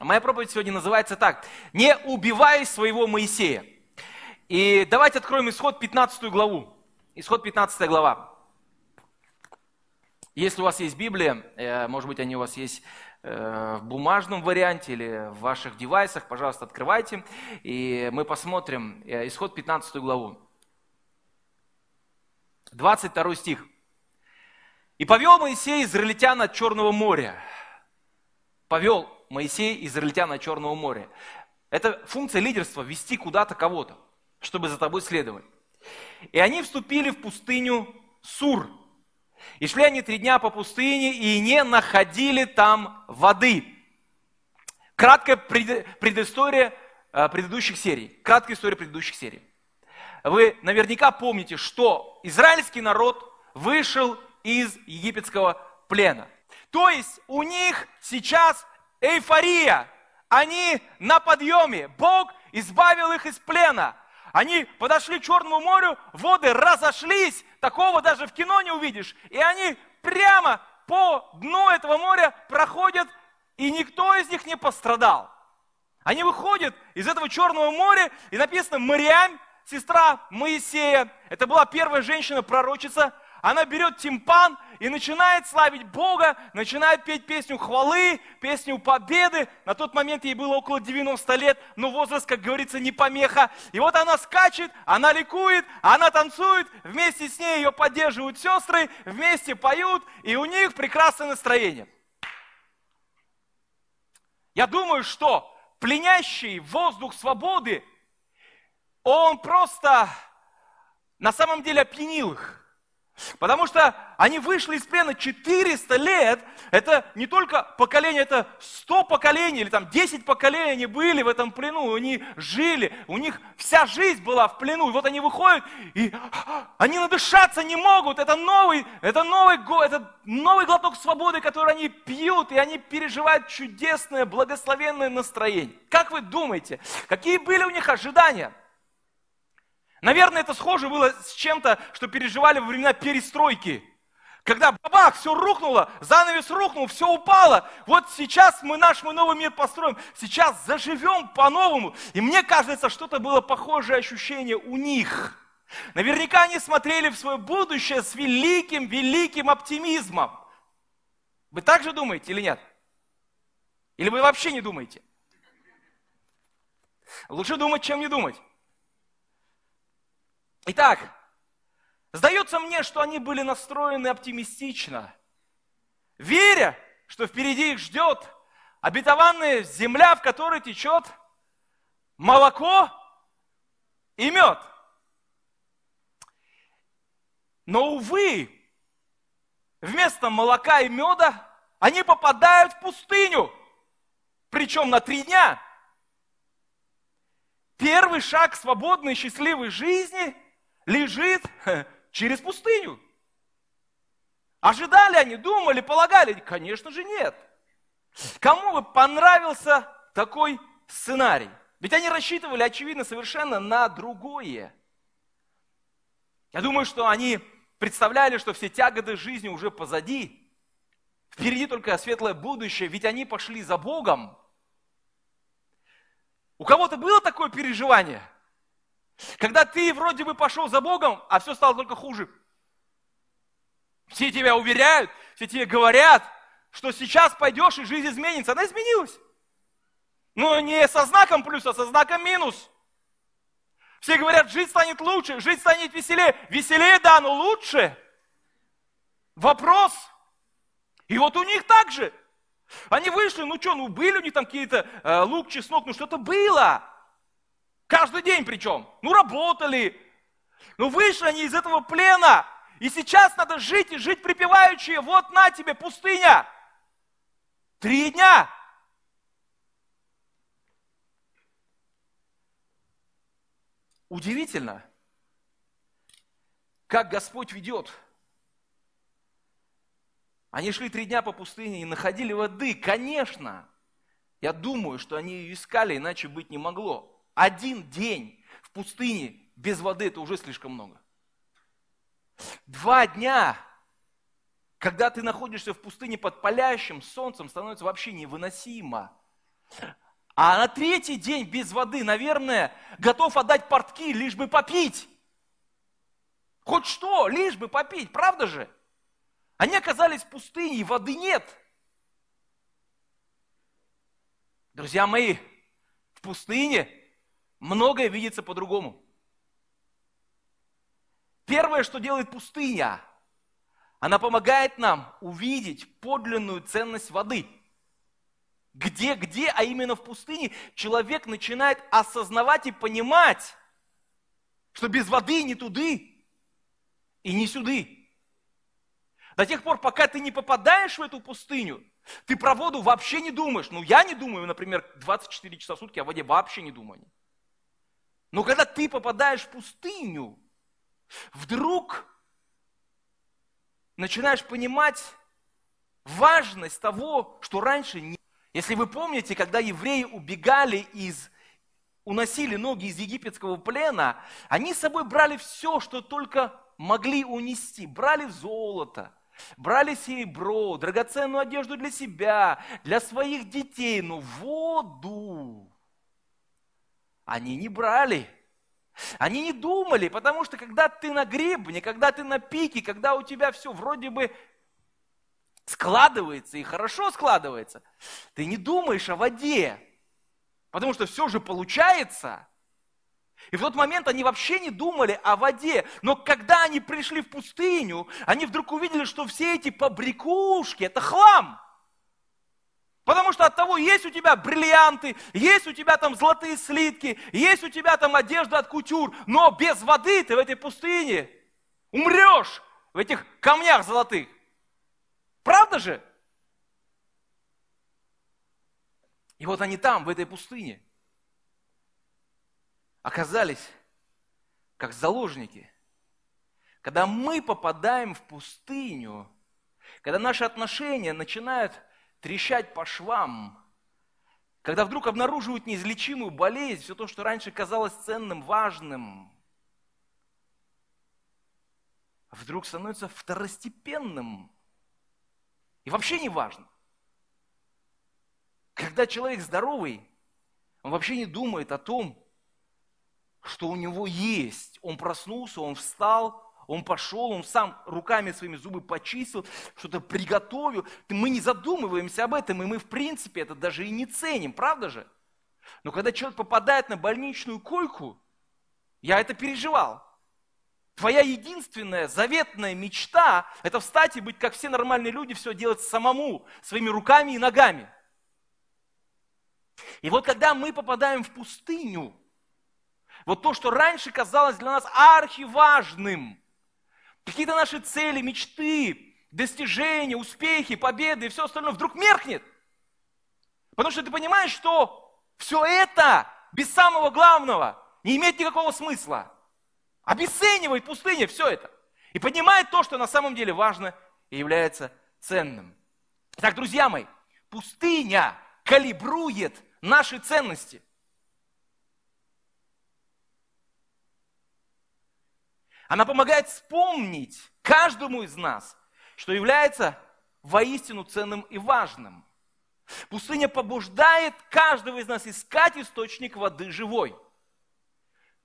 Моя проповедь сегодня называется так. «Не убивай своего Моисея». И давайте откроем исход 15 главу. Исход 15 глава. Если у вас есть Библия, э, может быть, они у вас есть в бумажном варианте или в ваших девайсах, пожалуйста, открывайте, и мы посмотрим э, исход 15 главу. 22 стих. «И повел Моисей израильтян от Черного моря». Повел Моисей израильтян от Черного моря. Это функция лидерства – вести куда-то кого-то, чтобы за тобой следовать. И они вступили в пустыню Сур. И шли они три дня по пустыне и не находили там воды. Краткая предыстория э, предыдущих серий. Краткая история предыдущих серий. Вы наверняка помните, что израильский народ вышел из египетского плена. То есть у них сейчас эйфория. Они на подъеме. Бог избавил их из плена. Они подошли к Черному морю, воды разошлись, такого даже в кино не увидишь. И они прямо по дну этого моря проходят, и никто из них не пострадал. Они выходят из этого Черного моря, и написано Мариам, сестра Моисея, это была первая женщина-пророчица, она берет тимпан и начинает славить Бога, начинает петь песню хвалы, песню победы. На тот момент ей было около 90 лет, но возраст, как говорится, не помеха. И вот она скачет, она ликует, она танцует, вместе с ней ее поддерживают сестры, вместе поют, и у них прекрасное настроение. Я думаю, что пленящий воздух свободы, он просто на самом деле опьянил их. Потому что они вышли из плена 400 лет. Это не только поколение, это 100 поколений или там 10 поколений они были в этом плену. Они жили, у них вся жизнь была в плену. И вот они выходят, и они надышаться не могут. Это новый, это новый, это новый глоток свободы, который они пьют, и они переживают чудесное, благословенное настроение. Как вы думаете, какие были у них ожидания? Наверное, это схоже было с чем-то, что переживали во времена перестройки. Когда бабах, все рухнуло, занавес рухнул, все упало. Вот сейчас мы наш мы новый мир построим. Сейчас заживем по-новому. И мне кажется, что-то было похожее ощущение у них. Наверняка они смотрели в свое будущее с великим, великим оптимизмом. Вы так же думаете или нет? Или вы вообще не думаете? Лучше думать, чем не думать. Итак, сдается мне, что они были настроены оптимистично, веря, что впереди их ждет обетованная земля, в которой течет молоко и мед. Но, увы, вместо молока и меда они попадают в пустыню, причем на три дня. Первый шаг свободной счастливой жизни – лежит через пустыню. Ожидали они, думали, полагали? Конечно же нет. Кому бы понравился такой сценарий? Ведь они рассчитывали, очевидно, совершенно на другое. Я думаю, что они представляли, что все тяготы жизни уже позади. Впереди только светлое будущее, ведь они пошли за Богом. У кого-то было такое переживание – когда ты вроде бы пошел за Богом, а все стало только хуже. Все тебя уверяют, все тебе говорят, что сейчас пойдешь и жизнь изменится. Она изменилась. Но не со знаком плюс, а со знаком минус. Все говорят, жить станет лучше, жить станет веселее. Веселее, да, но лучше. Вопрос. И вот у них так же. Они вышли, ну что, ну были у них там какие-то э, лук, чеснок, ну что-то было. Каждый день причем. Ну, работали. Ну, вышли они из этого плена. И сейчас надо жить и жить припеваючи. Вот на тебе пустыня. Три дня. Удивительно, как Господь ведет. Они шли три дня по пустыне и находили воды, конечно. Я думаю, что они ее искали, иначе быть не могло. Один день в пустыне без воды – это уже слишком много. Два дня, когда ты находишься в пустыне под палящим солнцем, становится вообще невыносимо. А на третий день без воды, наверное, готов отдать портки, лишь бы попить. Хоть что, лишь бы попить, правда же? Они оказались в пустыне, и воды нет. Друзья мои, в пустыне многое видится по-другому. Первое, что делает пустыня, она помогает нам увидеть подлинную ценность воды – где-где, а именно в пустыне, человек начинает осознавать и понимать, что без воды ни туды и не сюды. До тех пор, пока ты не попадаешь в эту пустыню, ты про воду вообще не думаешь. Ну, я не думаю, например, 24 часа в сутки о воде вообще не думаю. Но когда ты попадаешь в пустыню, вдруг начинаешь понимать важность того, что раньше не если вы помните, когда евреи убегали из, уносили ноги из египетского плена, они с собой брали все, что только могли унести. Брали золото, брали серебро, драгоценную одежду для себя, для своих детей, но воду они не брали. Они не думали, потому что когда ты на гребне, когда ты на пике, когда у тебя все вроде бы складывается и хорошо складывается, ты не думаешь о воде, потому что все же получается. И в тот момент они вообще не думали о воде. Но когда они пришли в пустыню, они вдруг увидели, что все эти побрякушки – это хлам. Потому что от того есть у тебя бриллианты, есть у тебя там золотые слитки, есть у тебя там одежда от кутюр, но без воды ты в этой пустыне умрешь в этих камнях золотых. Правда же? И вот они там, в этой пустыне, оказались как заложники. Когда мы попадаем в пустыню, когда наши отношения начинают трещать по швам, когда вдруг обнаруживают неизлечимую болезнь, все то, что раньше казалось ценным, важным, вдруг становится второстепенным. И вообще не важно. Когда человек здоровый, он вообще не думает о том, что у него есть. Он проснулся, он встал, он пошел, он сам руками своими зубы почистил, что-то приготовил. Мы не задумываемся об этом, и мы в принципе это даже и не ценим, правда же? Но когда человек попадает на больничную койку, я это переживал. Твоя единственная заветная мечта – это встать и быть, как все нормальные люди, все делать самому, своими руками и ногами. И вот когда мы попадаем в пустыню, вот то, что раньше казалось для нас архиважным, какие-то наши цели, мечты, достижения, успехи, победы и все остальное вдруг меркнет. Потому что ты понимаешь, что все это без самого главного не имеет никакого смысла обесценивает пустыня все это и поднимает то, что на самом деле важно и является ценным. Так, друзья мои, пустыня калибрует наши ценности. Она помогает вспомнить каждому из нас, что является воистину ценным и важным. Пустыня побуждает каждого из нас искать источник воды живой –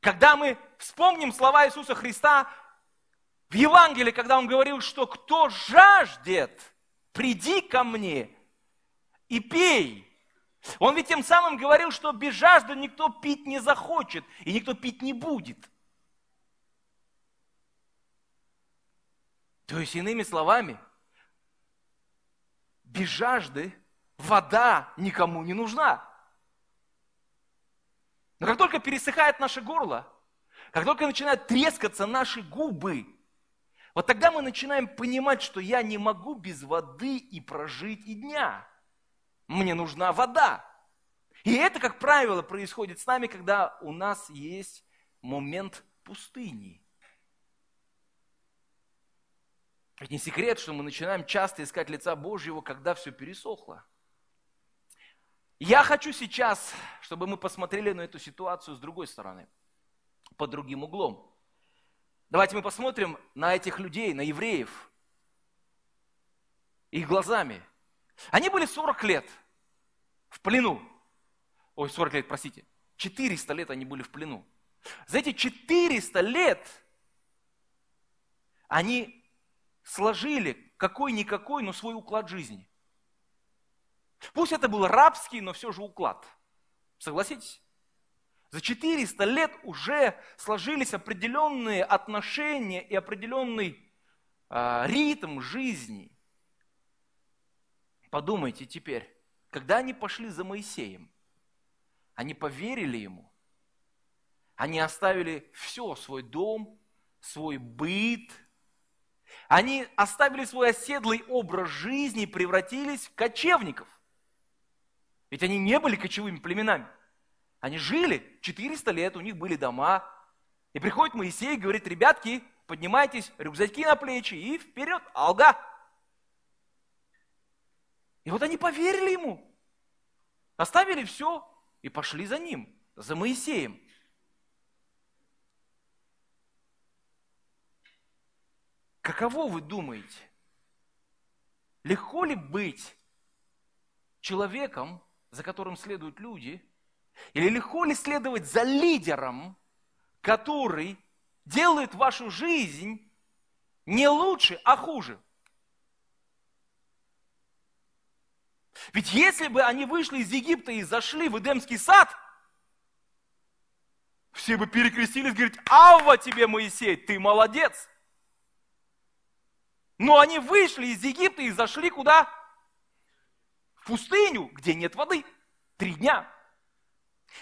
когда мы вспомним слова Иисуса Христа в Евангелии, когда Он говорил, что кто жаждет, приди ко мне и пей. Он ведь тем самым говорил, что без жажды никто пить не захочет, и никто пить не будет. То есть, иными словами, без жажды вода никому не нужна. Но как только пересыхает наше горло, как только начинают трескаться наши губы, вот тогда мы начинаем понимать, что я не могу без воды и прожить и дня. Мне нужна вода. И это, как правило, происходит с нами, когда у нас есть момент пустыни. Ведь не секрет, что мы начинаем часто искать лица Божьего, когда все пересохло. Я хочу сейчас, чтобы мы посмотрели на эту ситуацию с другой стороны, под другим углом. Давайте мы посмотрим на этих людей, на евреев, их глазами. Они были 40 лет в плену. Ой, 40 лет, простите. 400 лет они были в плену. За эти 400 лет они сложили какой-никакой, но свой уклад жизни. Пусть это был рабский, но все же уклад. Согласитесь? За 400 лет уже сложились определенные отношения и определенный э, ритм жизни. Подумайте теперь, когда они пошли за Моисеем, они поверили ему, они оставили все, свой дом, свой быт, они оставили свой оседлый образ жизни и превратились в кочевников. Ведь они не были кочевыми племенами. Они жили 400 лет, у них были дома. И приходит Моисей и говорит, ребятки, поднимайтесь, рюкзаки на плечи и вперед, алга. И вот они поверили ему. Оставили все и пошли за ним, за Моисеем. Каково вы думаете? Легко ли быть человеком, за которым следуют люди, или легко ли следовать за лидером, который делает вашу жизнь не лучше, а хуже? Ведь если бы они вышли из Египта и зашли в Эдемский сад, все бы перекрестились и говорят, Авва тебе, Моисей, ты молодец. Но они вышли из Египта и зашли куда? В пустыню, где нет воды. Три дня.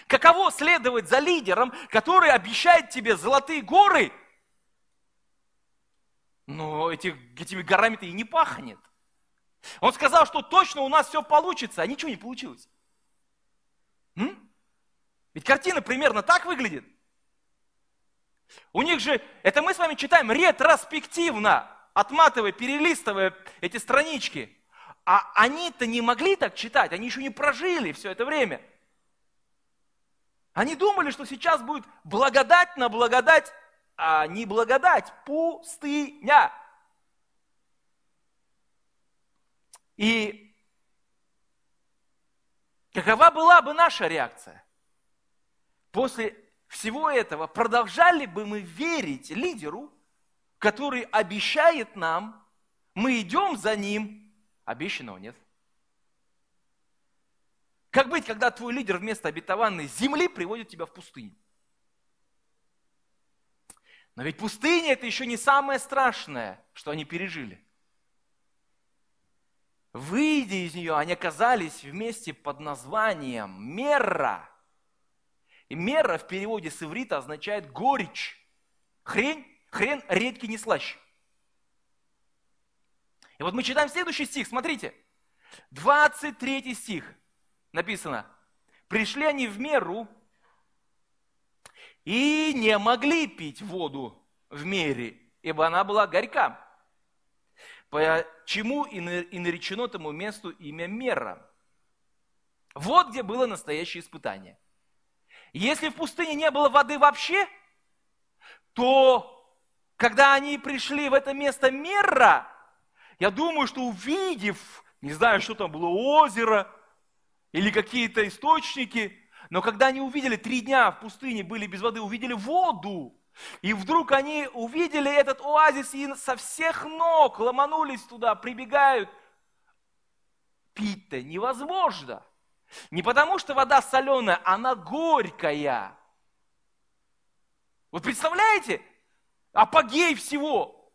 Каково следовать за лидером, который обещает тебе золотые горы, но этих, этими горами-то и не пахнет. Он сказал, что точно у нас все получится, а ничего не получилось. М? Ведь картина примерно так выглядит. У них же, это мы с вами читаем ретроспективно, отматывая, перелистывая эти странички. А они-то не могли так читать, они еще не прожили все это время. Они думали, что сейчас будет благодать на благодать, а не благодать, пустыня. И какова была бы наша реакция? После всего этого продолжали бы мы верить лидеру, который обещает нам, мы идем за ним, обещанного нет. Как быть, когда твой лидер вместо обетованной земли приводит тебя в пустыню? Но ведь пустыня это еще не самое страшное, что они пережили. Выйдя из нее, они оказались вместе под названием Мера. И Мера в переводе с иврита означает горечь. Хрень, хрен редкий не слаще. И вот мы читаем следующий стих, смотрите. 23 стих написано. Пришли они в меру и не могли пить воду в мере, ибо она была горька. Почему и наречено тому месту имя Мера? Вот где было настоящее испытание. Если в пустыне не было воды вообще, то когда они пришли в это место Мера, я думаю, что увидев, не знаю, что там было, озеро или какие-то источники, но когда они увидели, три дня в пустыне были без воды, увидели воду, и вдруг они увидели этот оазис и со всех ног ломанулись туда, прибегают. Пить-то невозможно. Не потому, что вода соленая, она горькая. Вот представляете, апогей всего.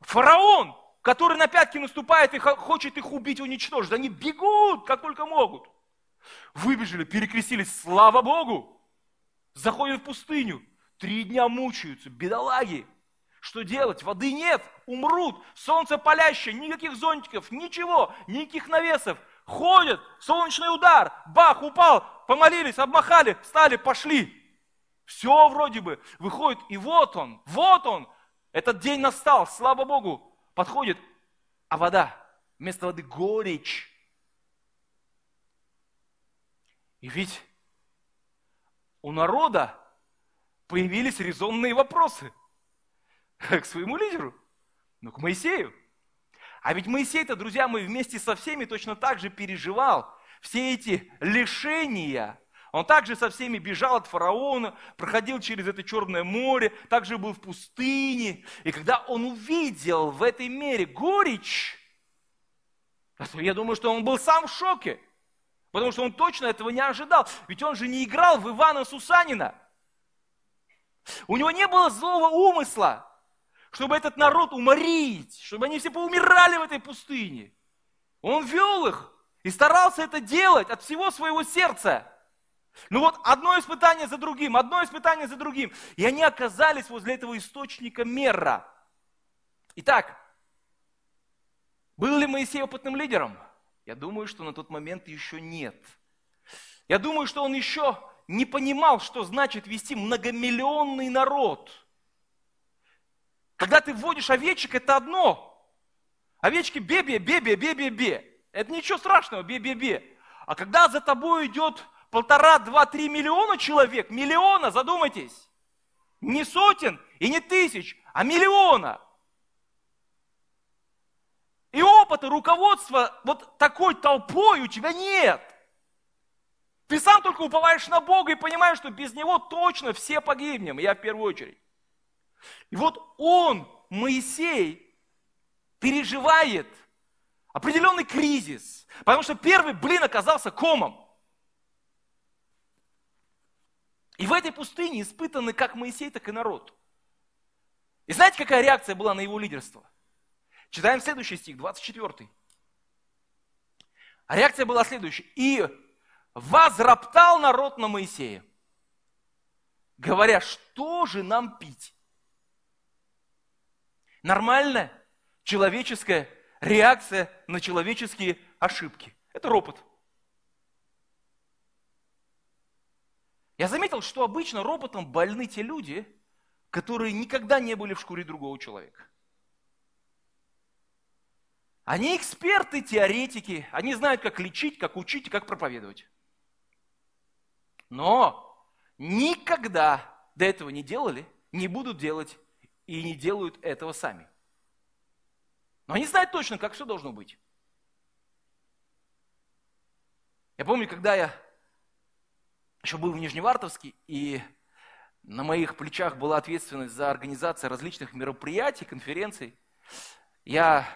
Фараон, который на пятки наступает и хочет их убить, уничтожить. Они бегут, как только могут. Выбежали, перекрестились, слава Богу заходят в пустыню, три дня мучаются, бедолаги. Что делать? Воды нет, умрут, солнце палящее, никаких зонтиков, ничего, никаких навесов. Ходят, солнечный удар, бах, упал, помолились, обмахали, встали, пошли. Все вроде бы выходит, и вот он, вот он, этот день настал, слава Богу, подходит, а вода, вместо воды горечь. И ведь у народа появились резонные вопросы к своему лидеру, ну, к Моисею. А ведь Моисей-то, друзья мои, вместе со всеми точно так же переживал все эти лишения. Он также со всеми бежал от фараона, проходил через это Черное море, также был в пустыне. И когда он увидел в этой мере горечь, я думаю, что он был сам в шоке. Потому что он точно этого не ожидал. Ведь он же не играл в Ивана Сусанина. У него не было злого умысла, чтобы этот народ уморить, чтобы они все поумирали в этой пустыне. Он вел их и старался это делать от всего своего сердца. Ну вот одно испытание за другим, одно испытание за другим. И они оказались возле этого источника мера. Итак, был ли Моисей опытным лидером? Я думаю, что на тот момент еще нет. Я думаю, что он еще не понимал, что значит вести многомиллионный народ. Когда ты вводишь овечек, это одно. Овечки бе-бе, бе-бе, бе-бе, бе. Это ничего страшного, бе-бе-бе. А когда за тобой идет полтора, два, три миллиона человек, миллиона, задумайтесь, не сотен и не тысяч, а миллиона – и опыта руководства вот такой толпой у тебя нет. Ты сам только уповаешь на Бога и понимаешь, что без Него точно все погибнем, я в первую очередь. И вот он, Моисей, переживает определенный кризис, потому что первый блин оказался комом. И в этой пустыне испытаны как Моисей, так и народ. И знаете, какая реакция была на его лидерство? Читаем следующий стих, 24. А реакция была следующая. И возроптал народ на Моисея, говоря, что же нам пить? Нормальная человеческая реакция на человеческие ошибки. Это ропот. Я заметил, что обычно ропотом больны те люди, которые никогда не были в шкуре другого человека. Они эксперты, теоретики, они знают, как лечить, как учить и как проповедовать. Но никогда до этого не делали, не будут делать и не делают этого сами. Но они знают точно, как все должно быть. Я помню, когда я еще был в Нижневартовске, и на моих плечах была ответственность за организацию различных мероприятий, конференций, я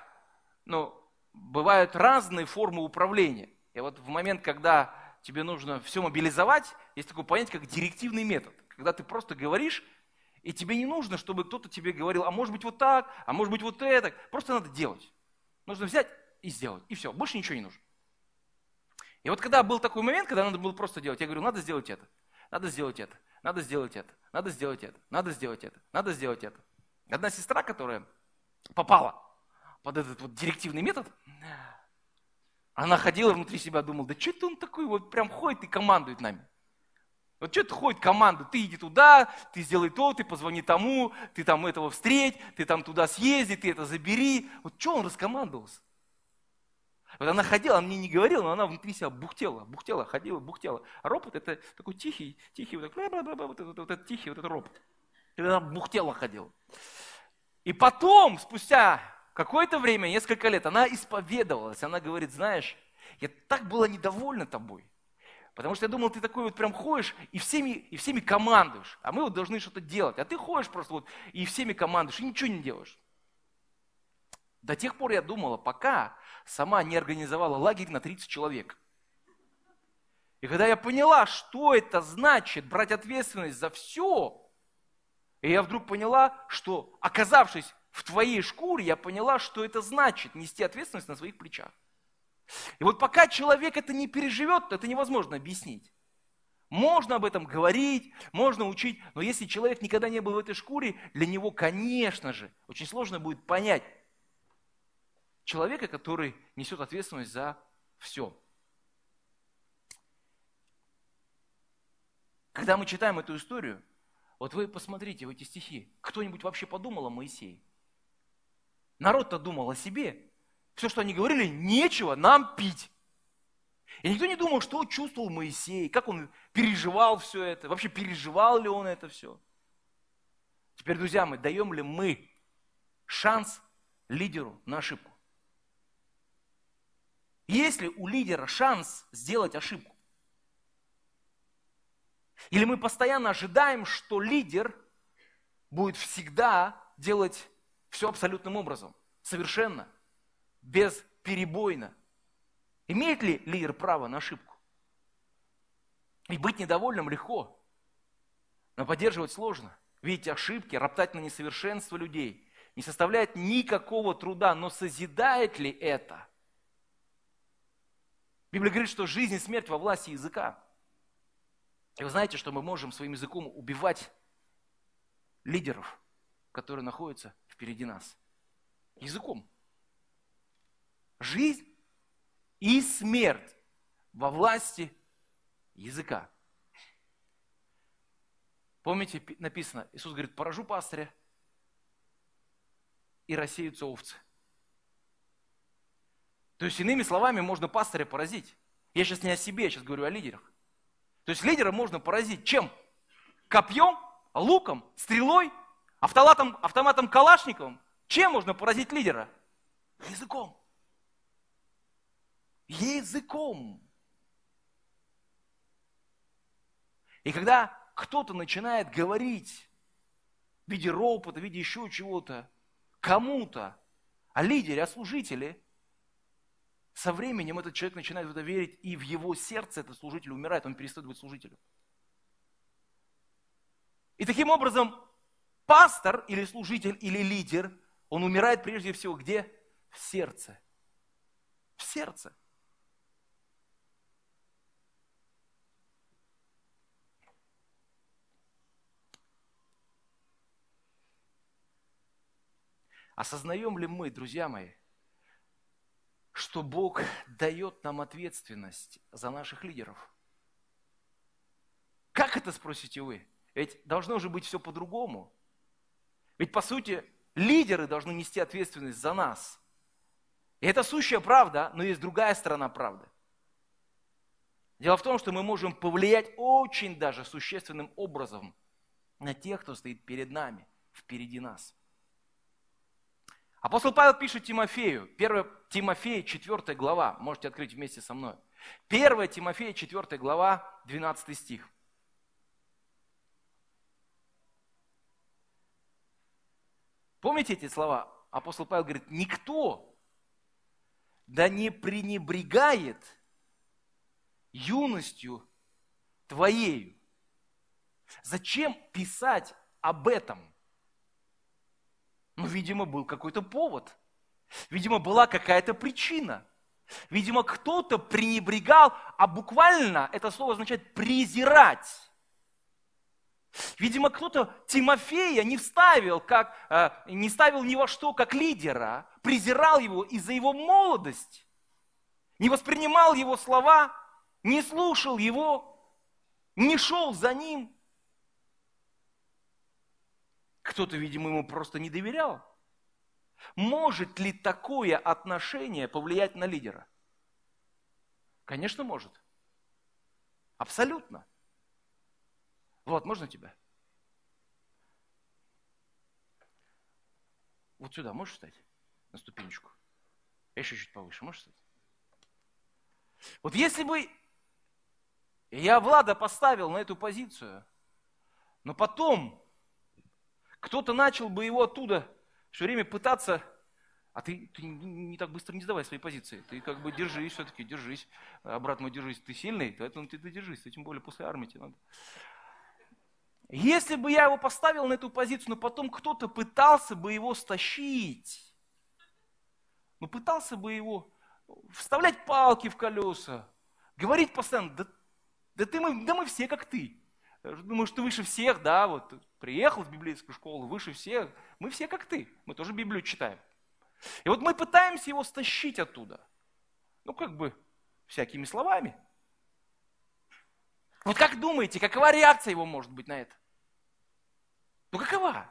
ну, бывают разные формы управления. И вот в момент, когда тебе нужно все мобилизовать, есть такое понятие, как директивный метод. Когда ты просто говоришь, и тебе не нужно, чтобы кто-то тебе говорил, а может быть вот так, а может быть вот это. Просто надо делать. Нужно взять и сделать. И все, больше ничего не нужно. И вот когда был такой момент, когда надо было просто делать, я говорю, надо сделать это, надо сделать это, надо сделать это, надо сделать это, надо сделать это, надо сделать это. Одна сестра, которая попала под этот вот директивный метод, она ходила внутри себя, думала, да что это он такой вот прям ходит и командует нами. Вот что это ходит команду, ты иди туда, ты сделай то, ты позвони тому, ты там этого встреть, ты там туда съезди, ты это забери. Вот что он раскомандовался? Вот она ходила, она мне не говорила, но она внутри себя бухтела, бухтела, ходила, бухтела. А ропот это такой тихий, тихий, вот, так, вот, этот, вот этот тихий, вот этот ропот. И она бухтела ходила. И потом, спустя какое-то время, несколько лет, она исповедовалась. Она говорит, знаешь, я так была недовольна тобой. Потому что я думал, ты такой вот прям ходишь и всеми, и всеми командуешь. А мы вот должны что-то делать. А ты ходишь просто вот и всеми командуешь, и ничего не делаешь. До тех пор я думала, пока сама не организовала лагерь на 30 человек. И когда я поняла, что это значит брать ответственность за все, и я вдруг поняла, что оказавшись в твоей шкуре, я поняла, что это значит нести ответственность на своих плечах. И вот пока человек это не переживет, это невозможно объяснить. Можно об этом говорить, можно учить, но если человек никогда не был в этой шкуре, для него, конечно же, очень сложно будет понять человека, который несет ответственность за все. Когда мы читаем эту историю, вот вы посмотрите в эти стихи, кто-нибудь вообще подумал о Моисее? Народ-то думал о себе. Все, что они говорили, нечего нам пить. И никто не думал, что чувствовал Моисей, как он переживал все это, вообще переживал ли он это все. Теперь, друзья, мы даем ли мы шанс лидеру на ошибку? Есть ли у лидера шанс сделать ошибку? Или мы постоянно ожидаем, что лидер будет всегда делать все абсолютным образом, совершенно, бесперебойно. Имеет ли лидер право на ошибку? И быть недовольным легко, но поддерживать сложно. Видеть ошибки, роптать на несовершенство людей не составляет никакого труда, но созидает ли это? Библия говорит, что жизнь и смерть во власти языка. И вы знаете, что мы можем своим языком убивать лидеров, которые находятся впереди нас. Языком. Жизнь и смерть во власти языка. Помните, написано, Иисус говорит, поражу пастыря, и рассеются овцы. То есть, иными словами, можно пастыря поразить. Я сейчас не о себе, я сейчас говорю о лидерах. То есть лидера можно поразить чем? Копьем, луком, стрелой, автоматом, автоматом Калашниковым. Чем можно поразить лидера? Языком. Языком. И когда кто-то начинает говорить в виде ропота, в виде еще чего-то, кому-то, о лидере, о служителе, со временем этот человек начинает в это верить, и в его сердце этот служитель умирает, он перестает быть служителем. И таким образом пастор или служитель или лидер, он умирает прежде всего где? В сердце. В сердце. Осознаем ли мы, друзья мои, что Бог дает нам ответственность за наших лидеров. Как это, спросите вы? Ведь должно же быть все по-другому. Ведь, по сути, лидеры должны нести ответственность за нас. И это сущая правда, но есть другая сторона правды. Дело в том, что мы можем повлиять очень даже существенным образом на тех, кто стоит перед нами, впереди нас. Апостол Павел пишет Тимофею, 1 Тимофея, 4 глава, можете открыть вместе со мной. 1 Тимофея, 4 глава, 12 стих. Помните эти слова? Апостол Павел говорит, никто да не пренебрегает юностью твоею. Зачем писать об этом? Ну, видимо, был какой-то повод. Видимо, была какая-то причина. Видимо, кто-то пренебрегал, а буквально это слово означает презирать. Видимо, кто-то Тимофея не вставил, как, э, не ставил ни во что как лидера, презирал его из-за его молодости, не воспринимал его слова, не слушал его, не шел за ним. Кто-то, видимо, ему просто не доверял. Может ли такое отношение повлиять на лидера? Конечно, может. Абсолютно. Вот, можно тебя? Вот сюда можешь встать? На ступенечку. Еще чуть повыше. Можешь встать? Вот если бы я Влада поставил на эту позицию, но потом кто-то начал бы его оттуда все время пытаться, а ты, ты не так быстро не сдавай свои позиции. Ты как бы держись все-таки, держись. Обратно держись. Ты сильный, поэтому ты, держись. Тем более после армии тебе надо. Если бы я его поставил на эту позицию, но потом кто-то пытался бы его стащить, ну пытался бы его вставлять палки в колеса, говорить постоянно, да, да, ты, мы, да мы все как ты. Думаю, что ты выше всех, да, вот приехал в библейскую школу, выше всех. Мы все как ты, мы тоже Библию читаем. И вот мы пытаемся его стащить оттуда. Ну, как бы, всякими словами. Вот как думаете, какова реакция его может быть на это? Ну, какова?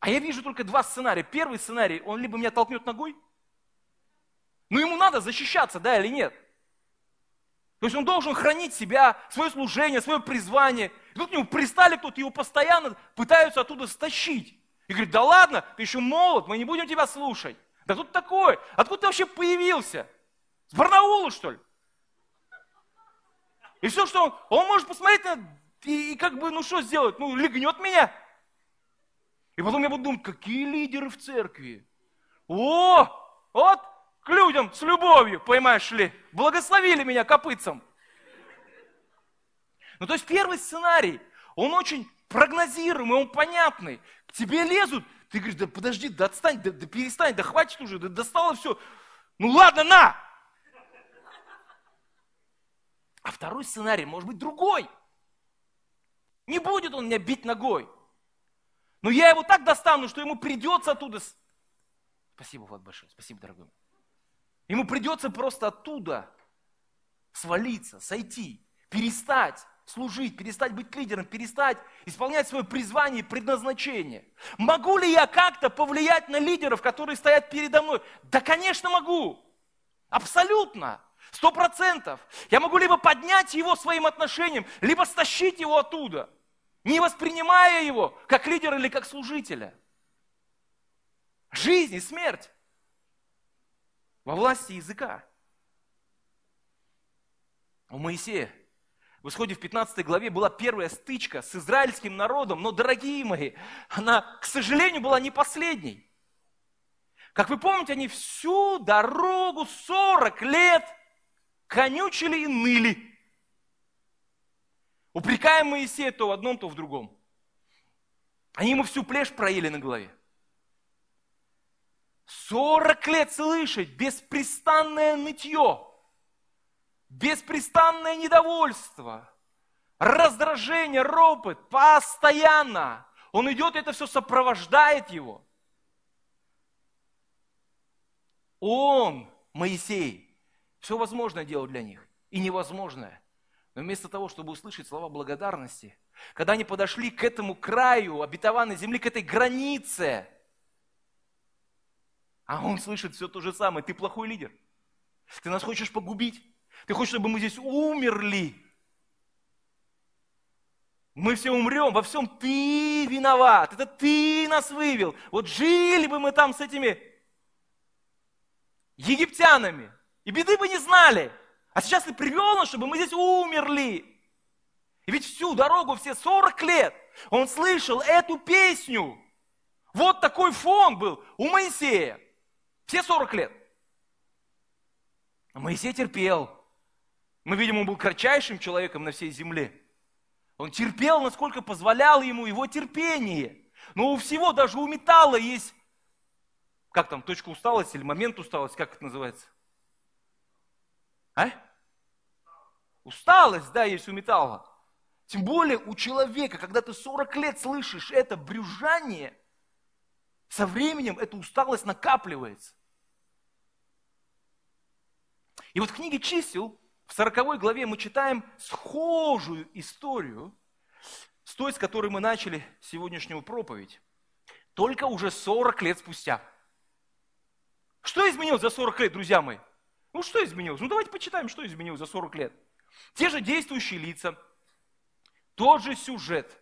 А я вижу только два сценария. Первый сценарий, он либо меня толкнет ногой, Но ему надо защищаться, да или нет? То есть он должен хранить себя, свое служение, свое призвание. И тут к нему пристали кто-то, его постоянно пытаются оттуда стащить. И говорит, да ладно, ты еще молод, мы не будем тебя слушать. Да тут такой, откуда ты вообще появился? С Барнаула, что ли? И все, что он, он может посмотреть на, и, и как бы, ну что сделать? Ну, легнет меня. И потом я буду думать, какие лидеры в церкви? О, вот к людям с любовью, поймаешь ли, благословили меня копытцем. Ну, то есть первый сценарий, он очень прогнозируемый, он понятный. К тебе лезут, ты говоришь, да подожди, да отстань, да, да перестань, да хватит уже, да достало все. Ну ладно, на! А второй сценарий может быть другой. Не будет он меня бить ногой. Но я его так достану, что ему придется оттуда... Спасибо, Влад, большое. Спасибо, дорогой. Ему придется просто оттуда свалиться, сойти, перестать служить, перестать быть лидером, перестать исполнять свое призвание и предназначение. Могу ли я как-то повлиять на лидеров, которые стоят передо мной? Да, конечно, могу. Абсолютно. Сто процентов. Я могу либо поднять его своим отношением, либо стащить его оттуда, не воспринимая его как лидера или как служителя. Жизнь и смерть во власти языка. У Моисея в исходе в 15 главе была первая стычка с израильским народом, но, дорогие мои, она, к сожалению, была не последней. Как вы помните, они всю дорогу 40 лет конючили и ныли, упрекая Моисея то в одном, то в другом. Они ему всю плешь проели на голове. 40 лет слышать беспрестанное нытье, беспрестанное недовольство, раздражение, ропот, постоянно. Он идет, это все сопровождает его. Он, Моисей, все возможное делал для них и невозможное. Но вместо того, чтобы услышать слова благодарности, когда они подошли к этому краю обетованной земли, к этой границе – а он слышит все то же самое. Ты плохой лидер. Ты нас хочешь погубить. Ты хочешь, чтобы мы здесь умерли. Мы все умрем, во всем ты виноват. Это ты нас вывел. Вот жили бы мы там с этими египтянами. И беды бы не знали. А сейчас ты привел нас, чтобы мы здесь умерли. И ведь всю дорогу, все 40 лет, он слышал эту песню. Вот такой фон был у Моисея. Все 40 лет. А Моисей терпел. Мы видим, он был кратчайшим человеком на всей земле. Он терпел, насколько позволяло ему его терпение. Но у всего, даже у металла есть, как там, точка усталости или момент усталости, как это называется? А? Усталость, да, есть у металла. Тем более у человека, когда ты 40 лет слышишь это брюзжание, со временем эта усталость накапливается. И вот в книге чисел, в 40 главе мы читаем схожую историю с той, с которой мы начали сегодняшнюю проповедь, только уже 40 лет спустя. Что изменилось за 40 лет, друзья мои? Ну что изменилось? Ну давайте почитаем, что изменилось за 40 лет. Те же действующие лица, тот же сюжет,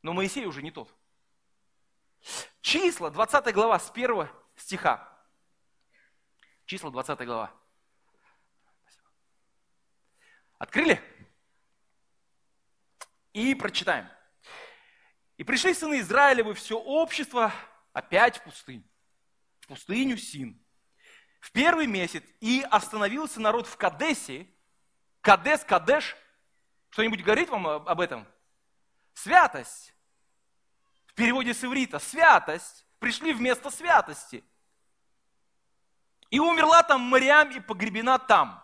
но Моисей уже не тот. Числа, 20 глава, с 1 стиха. Числа, 20 глава. Открыли? И прочитаем. И пришли сыны Израилевы все общество опять в пустыню, в пустыню Син. В первый месяц и остановился народ в Кадесе. Кадес, Кадеш. Что-нибудь говорит вам об этом? Святость. В переводе с иврита. Святость. Пришли вместо святости. И умерла там Мариам и погребена там.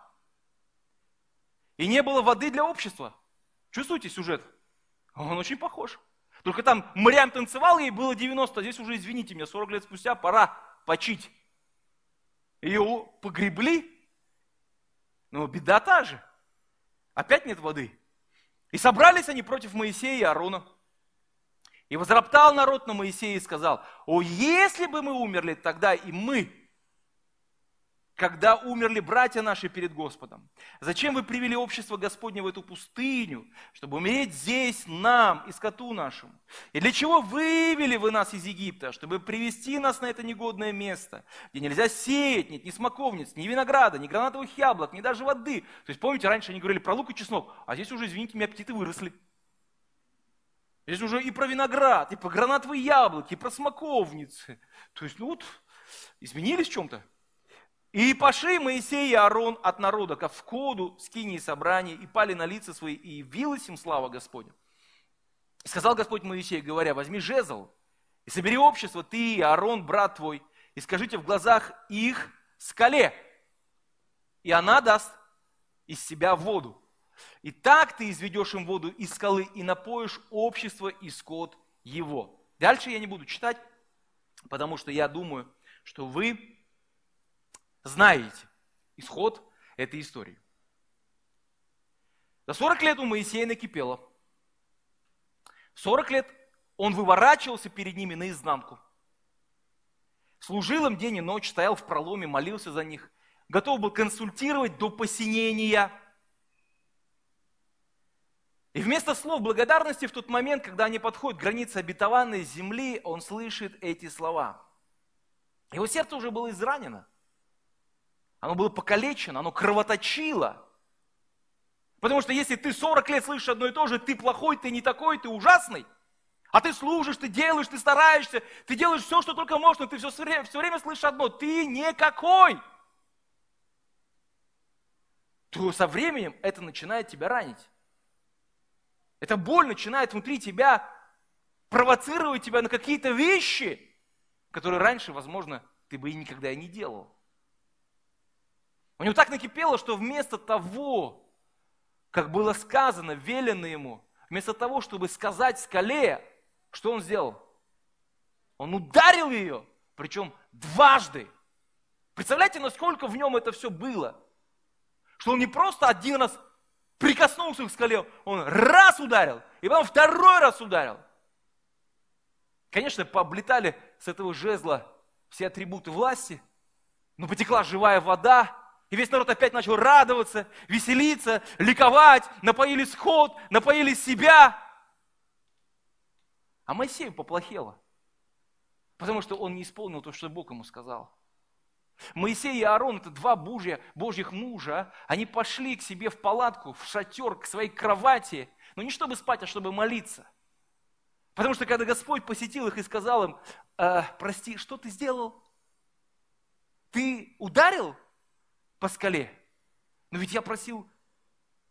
И не было воды для общества. Чувствуете сюжет? Он очень похож. Только там Мариам танцевал, ей было 90, а здесь уже, извините меня, 40 лет спустя пора почить. Ее погребли, но беда та же. Опять нет воды. И собрались они против Моисея и Аарона. И возроптал народ на Моисея и сказал, о, если бы мы умерли тогда и мы, когда умерли братья наши перед Господом? Зачем вы привели общество Господне в эту пустыню, чтобы умереть здесь нам и скоту нашему? И для чего вывели вы нас из Египта, чтобы привести нас на это негодное место, где нельзя сеять, нет ни смоковниц, ни винограда, ни гранатовых яблок, ни даже воды? То есть, помните, раньше они говорили про лук и чеснок, а здесь уже, извините, меня аппетиты выросли. Здесь уже и про виноград, и про гранатовые яблоки, и про смоковницы. То есть, ну вот, изменились в чем-то. И пошли Моисей и Аарон от народа ко входу скинии собрания, и пали на лица свои, и явилась им слава Господня. Сказал Господь Моисей, говоря, возьми жезл, и собери общество, ты и Аарон, брат твой, и скажите в глазах их скале, и она даст из себя воду. И так ты изведешь им воду из скалы и напоишь общество и скот его. Дальше я не буду читать, потому что я думаю, что вы знаете исход этой истории. За 40 лет у Моисея накипело. 40 лет он выворачивался перед ними наизнанку. Служил им день и ночь, стоял в проломе, молился за них, готов был консультировать до посинения. И вместо слов благодарности в тот момент, когда они подходят к границе обетованной земли, он слышит эти слова. Его сердце уже было изранено. Оно было покалечено, оно кровоточило. Потому что если ты 40 лет слышишь одно и то же, ты плохой, ты не такой, ты ужасный, а ты служишь, ты делаешь, ты стараешься, ты делаешь все, что только можно, ты все, все время слышишь одно, ты никакой. То со временем это начинает тебя ранить. Эта боль начинает внутри тебя провоцировать тебя на какие-то вещи, которые раньше, возможно, ты бы и никогда и не делал. У него так накипело, что вместо того, как было сказано, велено ему, вместо того, чтобы сказать скале, что он сделал? Он ударил ее, причем дважды. Представляете, насколько в нем это все было? Что он не просто один раз прикоснулся к скале, он раз ударил, и потом второй раз ударил. Конечно, пооблетали с этого жезла все атрибуты власти, но потекла живая вода, и весь народ опять начал радоваться, веселиться, ликовать, напоили сход, напоили себя. А Моисею поплохело, потому что он не исполнил то, что Бог ему сказал. Моисей и Аарон, это два божья, божьих мужа, они пошли к себе в палатку, в шатер, к своей кровати, но не чтобы спать, а чтобы молиться. Потому что когда Господь посетил их и сказал им, э, прости, что ты сделал? Ты ударил по скале. Но ведь я просил,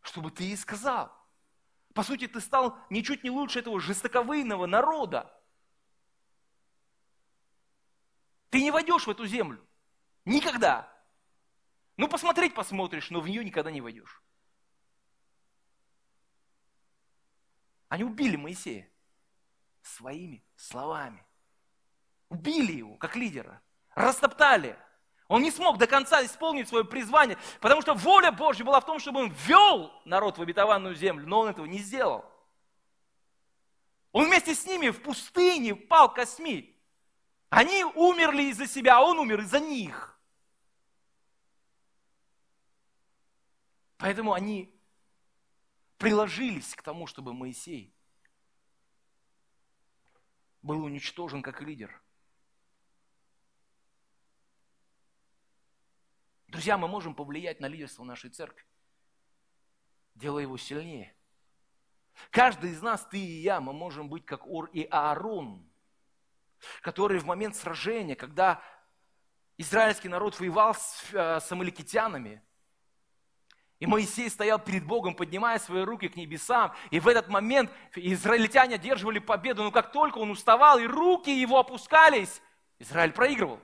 чтобы ты и сказал. По сути, ты стал ничуть не лучше этого жестоковыйного народа. Ты не войдешь в эту землю. Никогда. Ну, посмотреть посмотришь, но в нее никогда не войдешь. Они убили Моисея своими словами. Убили его, как лидера. Растоптали. Он не смог до конца исполнить свое призвание, потому что воля Божья была в том, чтобы он ввел народ в обетованную землю, но он этого не сделал. Он вместе с ними в пустыне пал косми. Они умерли из-за себя, а он умер из-за них. Поэтому они приложились к тому, чтобы Моисей был уничтожен как лидер – Друзья, мы можем повлиять на лидерство нашей церкви, делая его сильнее. Каждый из нас, ты и я, мы можем быть как Ор и Аарон, которые в момент сражения, когда израильский народ воевал с, э, с амаликитянами, и Моисей стоял перед Богом, поднимая свои руки к небесам. И в этот момент израильтяне одерживали победу. Но как только он уставал, и руки его опускались, Израиль проигрывал.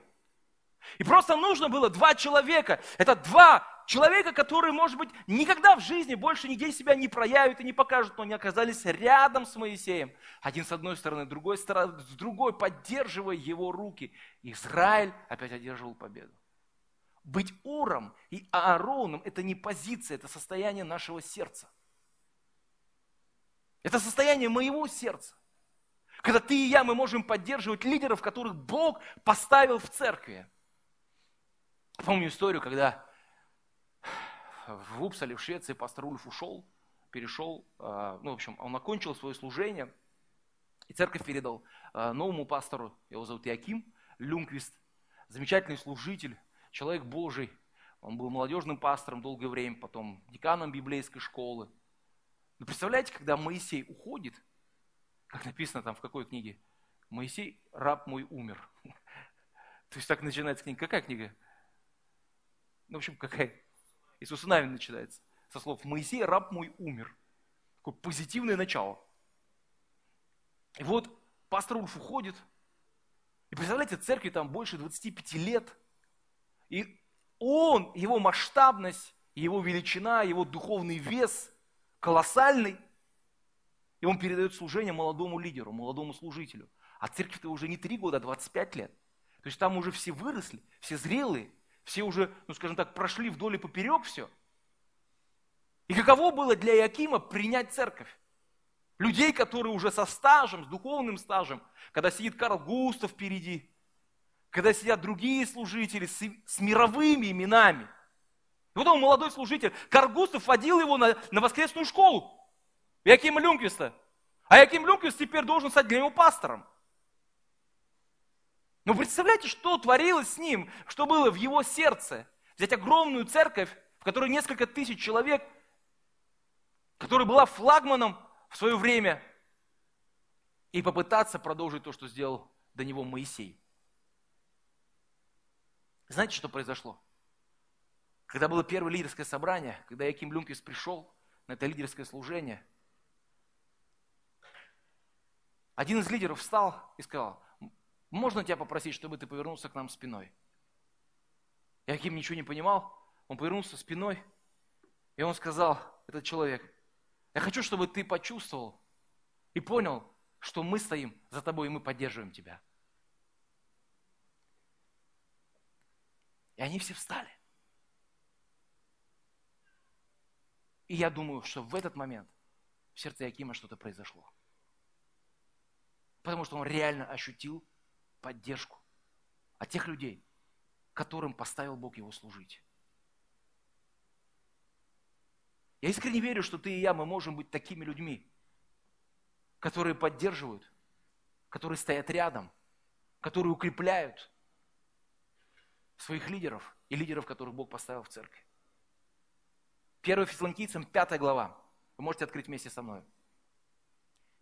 И просто нужно было два человека. Это два человека, которые, может быть, никогда в жизни больше нигде себя не проявят и не покажут, но они оказались рядом с Моисеем. Один с одной стороны, другой с другой, поддерживая его руки. Израиль опять одерживал победу. Быть Уром и Аароном – это не позиция, это состояние нашего сердца. Это состояние моего сердца. Когда ты и я, мы можем поддерживать лидеров, которых Бог поставил в церкви. Помню историю, когда в Упсале, в Швеции, пастор Ульф ушел, перешел, а, ну, в общем, он окончил свое служение, и церковь передал а, новому пастору, его зовут Яким Люнквист, замечательный служитель, человек Божий. Он был молодежным пастором долгое время, потом деканом библейской школы. Но представляете, когда Моисей уходит, как написано там в какой книге, Моисей, раб мой, умер. То есть так начинается книга. Какая книга? Ну, в общем, какая? Иисус Навин начинается со слов «Моисей, раб мой, умер». Такое позитивное начало. И вот пастор Ульф уходит, и представляете, церкви там больше 25 лет, и он, его масштабность, его величина, его духовный вес колоссальный, и он передает служение молодому лидеру, молодому служителю. А церковь-то уже не 3 года, а 25 лет. То есть там уже все выросли, все зрелые, все уже, ну скажем так, прошли вдоль и поперек все. И каково было для Якима принять церковь? Людей, которые уже со стажем, с духовным стажем, когда сидит Карл Густав впереди, когда сидят другие служители с, с мировыми именами. И вот он молодой служитель. Карл Густав водил его на, на воскресную школу. Якима Люнквиста. А Яким Люнквист теперь должен стать для него пастором. Но ну, представляете, что творилось с ним, что было в его сердце. Взять огромную церковь, в которой несколько тысяч человек, которая была флагманом в свое время, и попытаться продолжить то, что сделал до него Моисей. Знаете, что произошло? Когда было первое лидерское собрание, когда Яким Люнквист пришел на это лидерское служение, один из лидеров встал и сказал, можно тебя попросить, чтобы ты повернулся к нам спиной? Яким ничего не понимал, он повернулся спиной, и он сказал, этот человек, я хочу, чтобы ты почувствовал и понял, что мы стоим за тобой, и мы поддерживаем тебя. И они все встали. И я думаю, что в этот момент в сердце Якима что-то произошло. Потому что он реально ощутил поддержку от тех людей, которым поставил Бог его служить. Я искренне верю, что ты и я, мы можем быть такими людьми, которые поддерживают, которые стоят рядом, которые укрепляют своих лидеров и лидеров, которых Бог поставил в церкви. 1 Фессалоникийцам 5 глава. Вы можете открыть вместе со мной.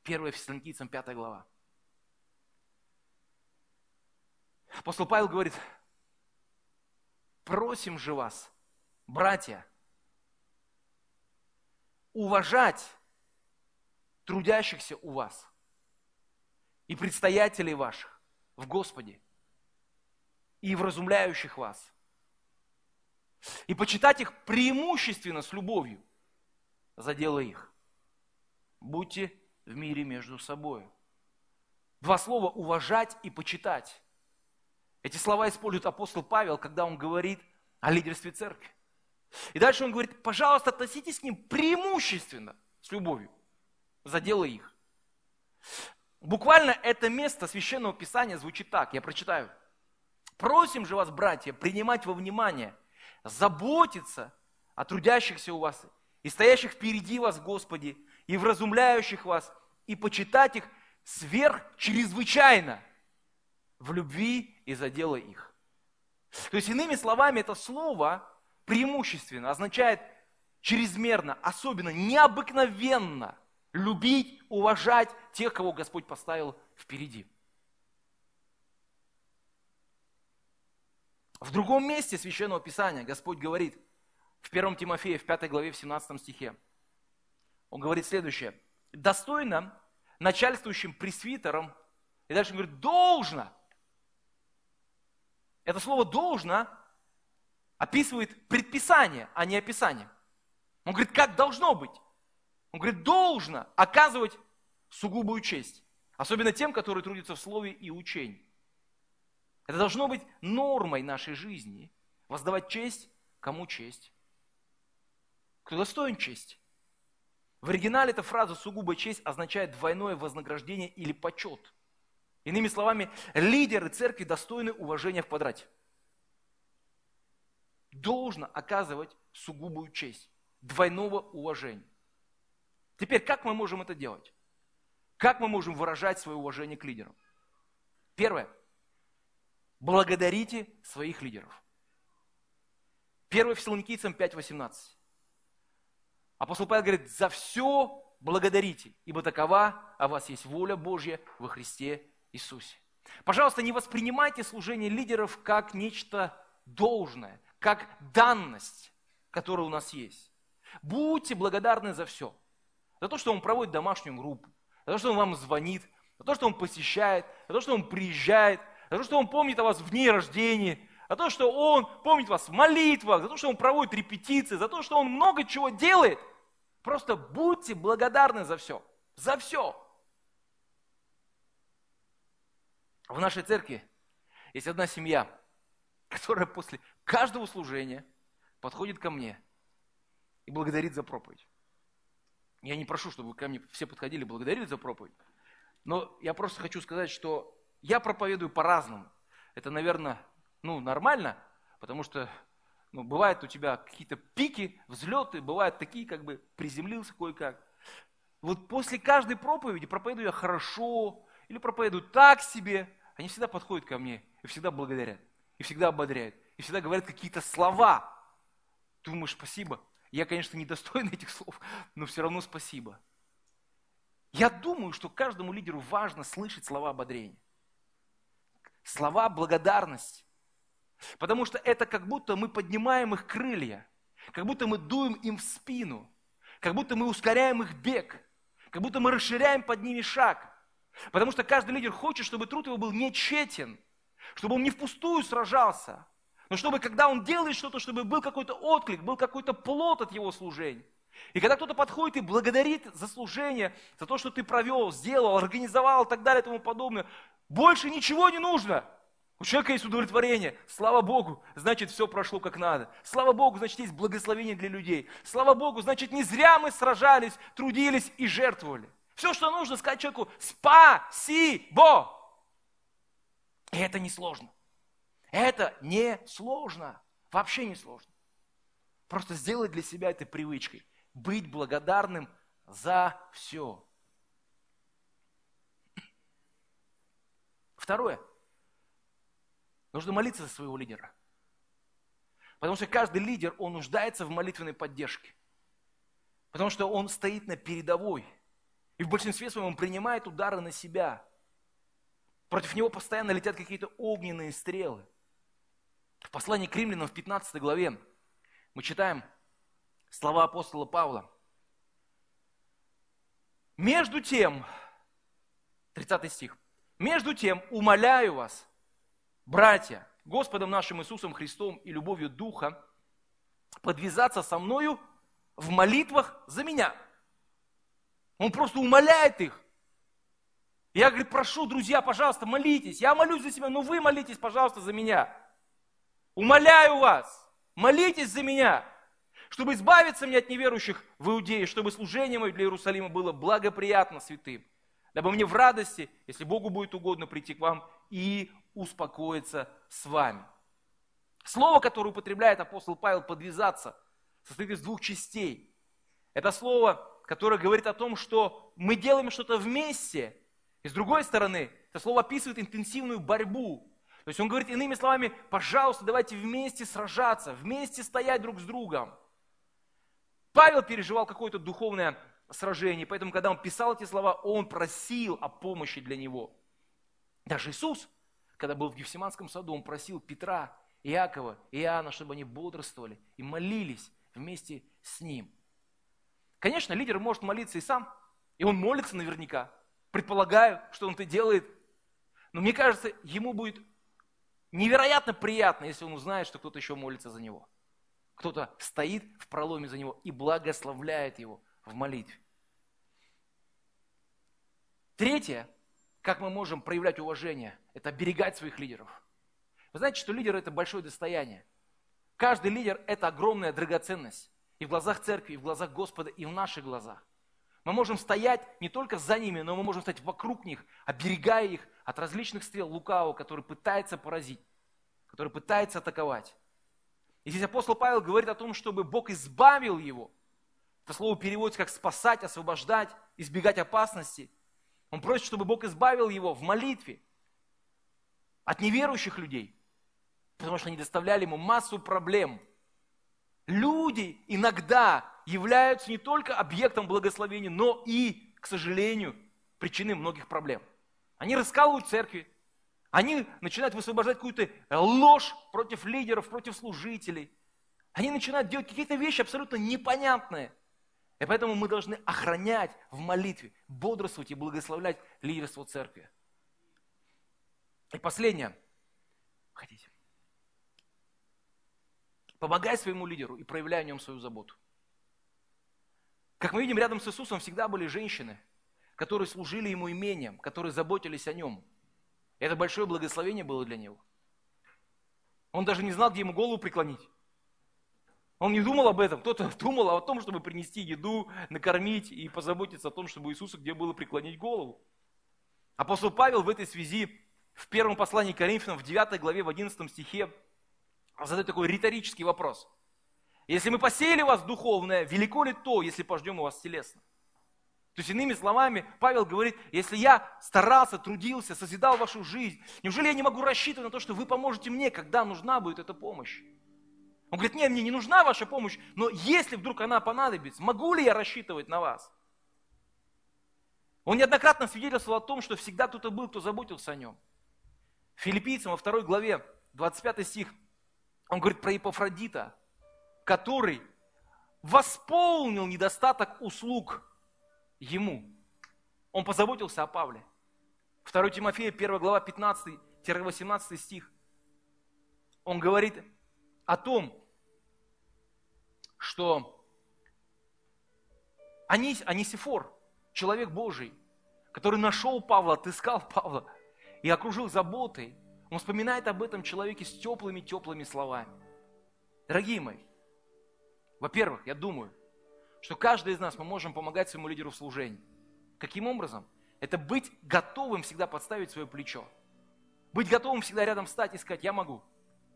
1 Фессалоникийцам 5 глава. Апостол Павел говорит, просим же вас, братья, уважать трудящихся у вас и предстоятелей ваших в Господе и вразумляющих вас. И почитать их преимущественно с любовью за дело их. Будьте в мире между собой. Два слова уважать и почитать. Эти слова использует апостол Павел, когда он говорит о лидерстве церкви. И дальше он говорит, пожалуйста, относитесь к ним преимущественно, с любовью, за дело их. Буквально это место Священного Писания звучит так, я прочитаю. Просим же вас, братья, принимать во внимание, заботиться о трудящихся у вас и стоящих впереди вас, Господи, и вразумляющих вас, и почитать их сверх чрезвычайно – в любви и за дело их. То есть, иными словами, это слово преимущественно означает чрезмерно, особенно, необыкновенно любить, уважать тех, кого Господь поставил впереди. В другом месте Священного Писания Господь говорит, в 1 Тимофея, в 5 главе, в 17 стихе, Он говорит следующее. Достойно начальствующим пресвитерам, и дальше он говорит, должно это слово «должно» описывает предписание, а не описание. Он говорит, как должно быть. Он говорит, должно оказывать сугубую честь. Особенно тем, которые трудятся в слове и учении. Это должно быть нормой нашей жизни. Воздавать честь, кому честь. Кто достоин чести. В оригинале эта фраза «сугубая честь» означает двойное вознаграждение или почет. Иными словами, лидеры церкви достойны уважения в квадрате. должно оказывать сугубую честь, двойного уважения. Теперь, как мы можем это делать? Как мы можем выражать свое уважение к лидерам? Первое. Благодарите своих лидеров. 1 Фессалоникийцам 5.18. Апостол Павел говорит, за все благодарите, ибо такова о вас есть воля Божья во Христе Иисусе. Пожалуйста, не воспринимайте служение лидеров как нечто должное, как данность, которая у нас есть. Будьте благодарны за все. За то, что он проводит домашнюю группу, за то, что он вам звонит, за то, что он посещает, за то, что он приезжает, за то, что он помнит о вас в дне рождения, за то, что он помнит вас в молитвах, за то, что он проводит репетиции, за то, что он много чего делает. Просто будьте благодарны за все. За все. В нашей церкви есть одна семья, которая после каждого служения подходит ко мне и благодарит за проповедь. Я не прошу, чтобы вы ко мне все подходили и благодарили за проповедь. Но я просто хочу сказать, что я проповедую по-разному. Это, наверное, ну, нормально, потому что ну, бывают у тебя какие-то пики, взлеты, бывают такие, как бы приземлился кое-как. Вот после каждой проповеди проповедую я хорошо или проповедую так себе, они всегда подходят ко мне и всегда благодарят, и всегда ободряют, и всегда говорят какие-то слова. Думаешь, спасибо. Я, конечно, не достоин этих слов, но все равно спасибо. Я думаю, что каждому лидеру важно слышать слова ободрения. Слова благодарности. Потому что это как будто мы поднимаем их крылья, как будто мы дуем им в спину, как будто мы ускоряем их бег, как будто мы расширяем под ними шаг. Потому что каждый лидер хочет, чтобы труд его был не нечетен, чтобы он не впустую сражался, но чтобы, когда он делает что-то, чтобы был какой-то отклик, был какой-то плод от его служения. И когда кто-то подходит и благодарит за служение, за то, что ты провел, сделал, организовал и так далее и тому подобное, больше ничего не нужно. У человека есть удовлетворение. Слава Богу, значит, все прошло как надо. Слава Богу, значит, есть благословение для людей. Слава Богу, значит, не зря мы сражались, трудились и жертвовали. Все, что нужно, сказать человеку «Спасибо». И это не сложно. Это не сложно. Вообще не сложно. Просто сделать для себя этой привычкой. Быть благодарным за все. Второе. Нужно молиться за своего лидера. Потому что каждый лидер, он нуждается в молитвенной поддержке. Потому что он стоит на передовой. И в большинстве своем он принимает удары на себя. Против него постоянно летят какие-то огненные стрелы. В послании к римлянам в 15 главе мы читаем слова апостола Павла. Между тем, 30 стих, между тем умоляю вас, братья, Господом нашим Иисусом Христом и любовью Духа, подвязаться со мною в молитвах за меня. Он просто умоляет их. Я, говорю, прошу, друзья, пожалуйста, молитесь. Я молюсь за себя, но вы молитесь, пожалуйста, за меня. Умоляю вас, молитесь за меня, чтобы избавиться мне от неверующих в Иудее, чтобы служение мое для Иерусалима было благоприятно святым, дабы мне в радости, если Богу будет угодно, прийти к вам и успокоиться с вами. Слово, которое употребляет апостол Павел подвязаться, состоит из двух частей. Это слово, которое говорит о том, что мы делаем что-то вместе. И с другой стороны, это слово описывает интенсивную борьбу. То есть он говорит иными словами, пожалуйста, давайте вместе сражаться, вместе стоять друг с другом. Павел переживал какое-то духовное сражение, поэтому, когда он писал эти слова, он просил о помощи для него. Даже Иисус, когда был в Гефсиманском саду, он просил Петра, Иакова, Иоанна, чтобы они бодрствовали и молились вместе с ним. Конечно, лидер может молиться и сам, и он молится наверняка. Предполагаю, что он это делает. Но мне кажется, ему будет невероятно приятно, если он узнает, что кто-то еще молится за него. Кто-то стоит в проломе за него и благословляет его в молитве. Третье, как мы можем проявлять уважение, это оберегать своих лидеров. Вы знаете, что лидер – это большое достояние. Каждый лидер – это огромная драгоценность. И в глазах церкви, и в глазах Господа, и в наших глазах. Мы можем стоять не только за ними, но мы можем стать вокруг них, оберегая их от различных стрел лукавого, который пытается поразить, который пытается атаковать. И здесь апостол Павел говорит о том, чтобы Бог избавил его. Это слово переводится как спасать, освобождать, избегать опасности. Он просит, чтобы Бог избавил его в молитве от неверующих людей, потому что они доставляли ему массу проблем. Люди иногда являются не только объектом благословения, но и, к сожалению, причиной многих проблем. Они раскалывают церкви, они начинают высвобождать какую-то ложь против лидеров, против служителей. Они начинают делать какие-то вещи абсолютно непонятные. И поэтому мы должны охранять в молитве, бодрствовать и благословлять лидерство церкви. И последнее. Хотите? Помогай своему лидеру и проявляй о нем свою заботу. Как мы видим, рядом с Иисусом всегда были женщины, которые служили ему имением, которые заботились о нем. Это большое благословение было для него. Он даже не знал, где ему голову преклонить. Он не думал об этом, кто-то думал о том, чтобы принести еду, накормить и позаботиться о том, чтобы Иисусу где было преклонить голову. Апостол Павел в этой связи в первом послании к Коринфянам, в 9 главе, в 11 стихе, задает такой риторический вопрос. Если мы посеяли вас духовное, велико ли то, если пождем у вас телесно? То есть, иными словами, Павел говорит, если я старался, трудился, созидал вашу жизнь, неужели я не могу рассчитывать на то, что вы поможете мне, когда нужна будет эта помощь? Он говорит, нет, мне не нужна ваша помощь, но если вдруг она понадобится, могу ли я рассчитывать на вас? Он неоднократно свидетельствовал о том, что всегда кто-то был, кто заботился о нем. Филиппийцам во второй главе, 25 стих, он говорит про Епофродита, который восполнил недостаток услуг ему. Он позаботился о Павле. 2 Тимофея, 1 глава, 15-18 стих. Он говорит о том, что Анис, Анисифор, человек Божий, который нашел Павла, отыскал Павла и окружил заботой, он вспоминает об этом человеке с теплыми-теплыми словами. Дорогие мои, во-первых, я думаю, что каждый из нас мы можем помогать своему лидеру в служении. Каким образом? Это быть готовым всегда подставить свое плечо. Быть готовым всегда рядом встать и сказать, я могу.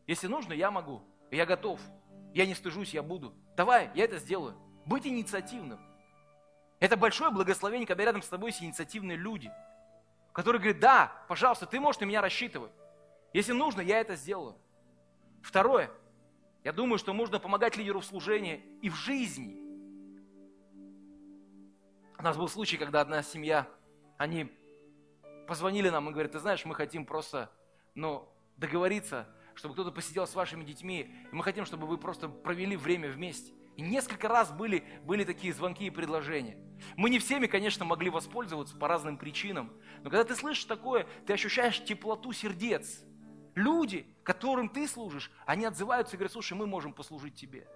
Если нужно, я могу. Я готов. Я не стыжусь, я буду. Давай, я это сделаю. Быть инициативным. Это большое благословение, когда рядом с тобой есть инициативные люди, которые говорят, да, пожалуйста, ты можешь на меня рассчитывать. Если нужно, я это сделаю. Второе. Я думаю, что можно помогать лидеру в служении и в жизни. У нас был случай, когда одна семья, они позвонили нам и говорят, ты знаешь, мы хотим просто ну, договориться, чтобы кто-то посидел с вашими детьми, и мы хотим, чтобы вы просто провели время вместе. И несколько раз были, были такие звонки и предложения. Мы не всеми, конечно, могли воспользоваться по разным причинам, но когда ты слышишь такое, ты ощущаешь теплоту сердец. Люди, которым ты служишь, они отзываются и говорят, слушай, мы можем послужить тебе.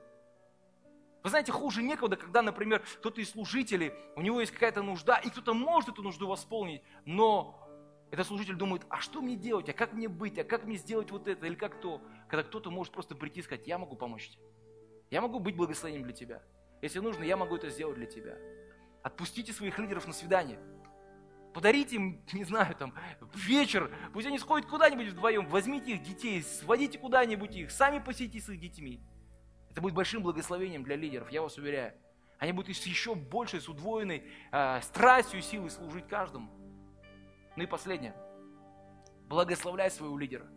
Вы знаете, хуже некуда, когда, например, кто-то из служителей, у него есть какая-то нужда, и кто-то может эту нужду восполнить, но этот служитель думает, а что мне делать, а как мне быть, а как мне сделать вот это, или как то, когда кто-то может просто прийти и сказать, я могу помочь тебе, я могу быть благословением для тебя, если нужно, я могу это сделать для тебя. Отпустите своих лидеров на свидание, Подарите им, не знаю, там, вечер, пусть они сходят куда-нибудь вдвоем, возьмите их детей, сводите куда-нибудь их, сами посидите с их детьми. Это будет большим благословением для лидеров, я вас уверяю. Они будут с еще большей, с удвоенной э, страстью и силой служить каждому. Ну и последнее. Благословляй своего лидера.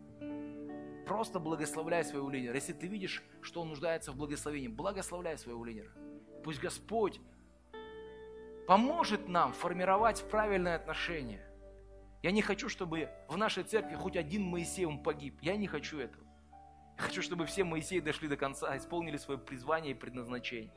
Просто благословляй своего лидера. Если ты видишь, что он нуждается в благословении, благословляй своего лидера. Пусть Господь поможет нам формировать правильное отношение. Я не хочу, чтобы в нашей церкви хоть один Моисей он погиб. Я не хочу этого. Я хочу, чтобы все Моисеи дошли до конца, исполнили свое призвание и предназначение.